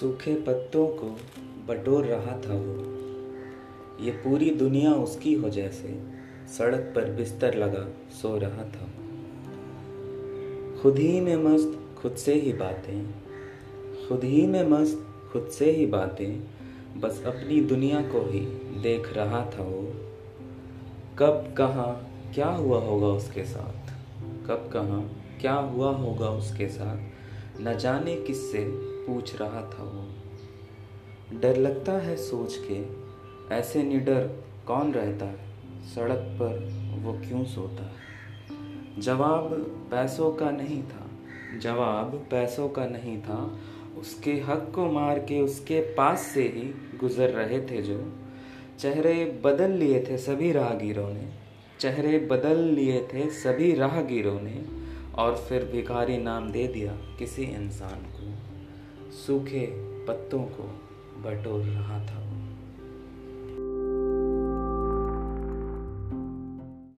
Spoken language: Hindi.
सूखे पत्तों को बटोर रहा था वो। ये पूरी दुनिया उसकी हो जैसे सड़क पर बिस्तर लगा सो रहा था। खुद ही में मस्त खुद से ही बातें, खुद ही में मस्त खुद से ही बातें, बस अपनी दुनिया को ही देख रहा था वो। कब, कहाँ, क्या हुआ होगा उसके साथ? कब, कहाँ, क्या हुआ होगा उसके साथ? न जाने किससे पूछ रहा था वो। डर लगता है सोच के, ऐसे निडर कौन रहता है? सड़क पर वो क्यों सोता है? जवाब पैसों का नहीं था। जवाब पैसों का नहीं था। उसके हक को मार के उसके पास से ही गुजर रहे थे जो। चेहरे बदल लिए थे सभी राहगीरों ने। चेहरे बदल लिए थे सभी राहगीरों ने। और फिर भिखारी नाम दे दिया किसी इंसान को, सूखे पत्तों को बटोर रहा था।